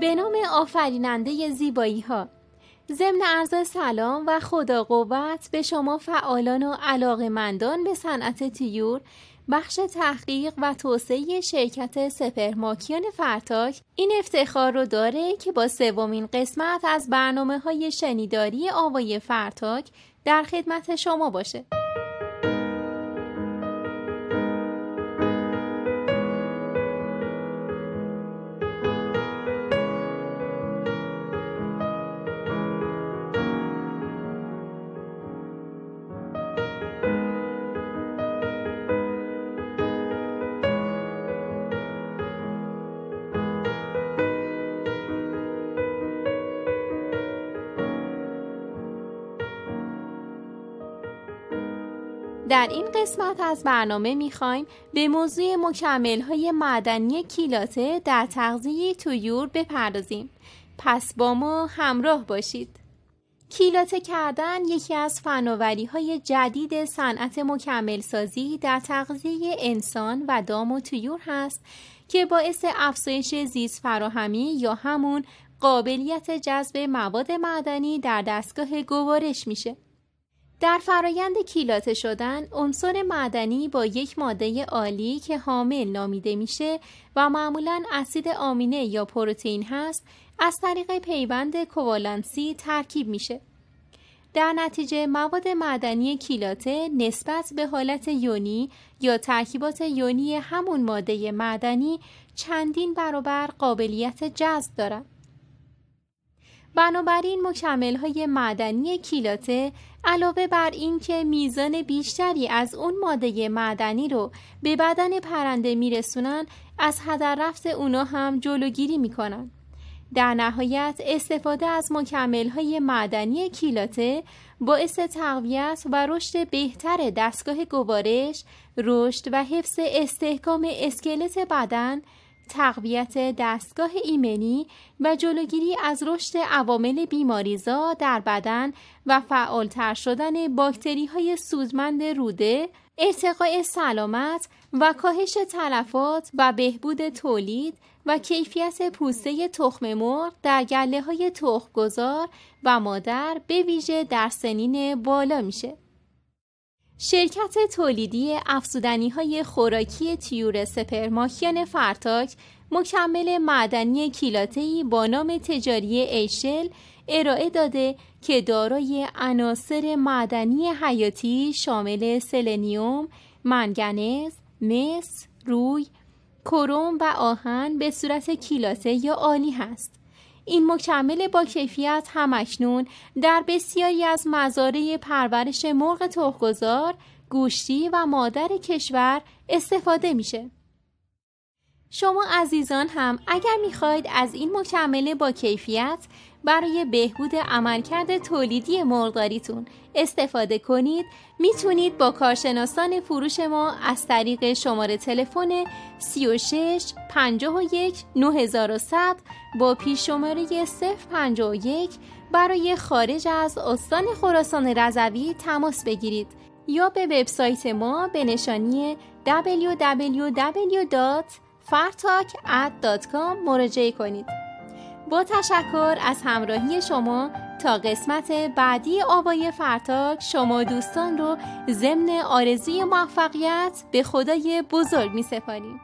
به نام آفریننده زیبایی ها ضمن عرض سلام و خدا قوت به شما فعالان و علاقمندان به صنعت طیور بخش تحقیق و توسعه شرکت سپهر ماکیان فرتاک این افتخار رو داره که با سومین قسمت از برنامه های شنیداری آوای فرتاک در خدمت شما باشه. در این قسمت از برنامه می‌خوایم به موضوع مکمل های معدنی کیلاته در تغذیه تویور بپردازیم. پس با ما همراه باشید. کیلاته کردن یکی از فناوری های جدید صنعت مکمل سازی در تغذیه انسان و دام و تویور هست که باعث افزایش زیست فراهمی یا همون قابلیت جذب مواد معدنی در دستگاه گوارش میشه. در فرایند کیلاته شدن عنصر معدنی با یک ماده عالی که حامل نامیده میشه و معمولا اسید آمینه یا پروتئین هست از طریق پیوند کوالنسی ترکیب میشه. در نتیجه مواد معدنی کیلاته نسبت به حالت یونی یا ترکیبات یونی همون ماده معدنی چندین برابر قابلیت جذب دارند. بنابراین مکمل های معدنی کیلاته علاوه بر اینکه میزان بیشتری از اون ماده معدنی رو به بدن پرنده میرسونن از هدر رفت اونا هم جلوگیری می‌کنن. در نهایت استفاده از مکمل های معدنی کیلاته باعث تقویت و رشد بهتر دستگاه گوارش، رشد و حفظ استحکام اسکلت بدن تقویت دستگاه ایمنی و جلوگیری از رشد عوامل بیماریزا در بدن و فعالتر شدن باکتری های سودمند روده، ارتقاء سلامت و کاهش تلفات و بهبود تولید و کیفیت پوسته تخم مرغ در گله های تخمگذار و مادر به ویژه در سنین بالا میشه. شرکت تولیدی افزودنی های خوراکی تیور سپرماکیان فرتاک مکمل معدنی کیلاتهی با نام تجاری ایشل ارائه داده که دارای عناصر معدنی حیاتی شامل سلنیوم، منگنز، مس، روی، کروم و آهن به صورت کیلاته یا عالی هست. این مکمل با کیفیت همکنون در بسیاری از مزارع پرورش مرغ تخمگذار، گوشتی و مادر کشور استفاده میشه. شما عزیزان هم اگر می‌خواید از این مکمله با کیفیت برای بهبود عملکرد تولیدی مرغداریتون استفاده کنید می‌تونید با کارشناسان فروش ما از طریق شماره تلفن 36 51 9100 با پیش شماره 051 برای خارج از استان خراسان رضوی تماس بگیرید یا به وبسایت ما به نشانی www.fartak.com مراجعه کنید. با تشکر از همراهی شما تا قسمت بعدی آوای فرتاک شما دوستان رو ضمن آرزوی موفقیت به خدای بزرگ می سپاریم.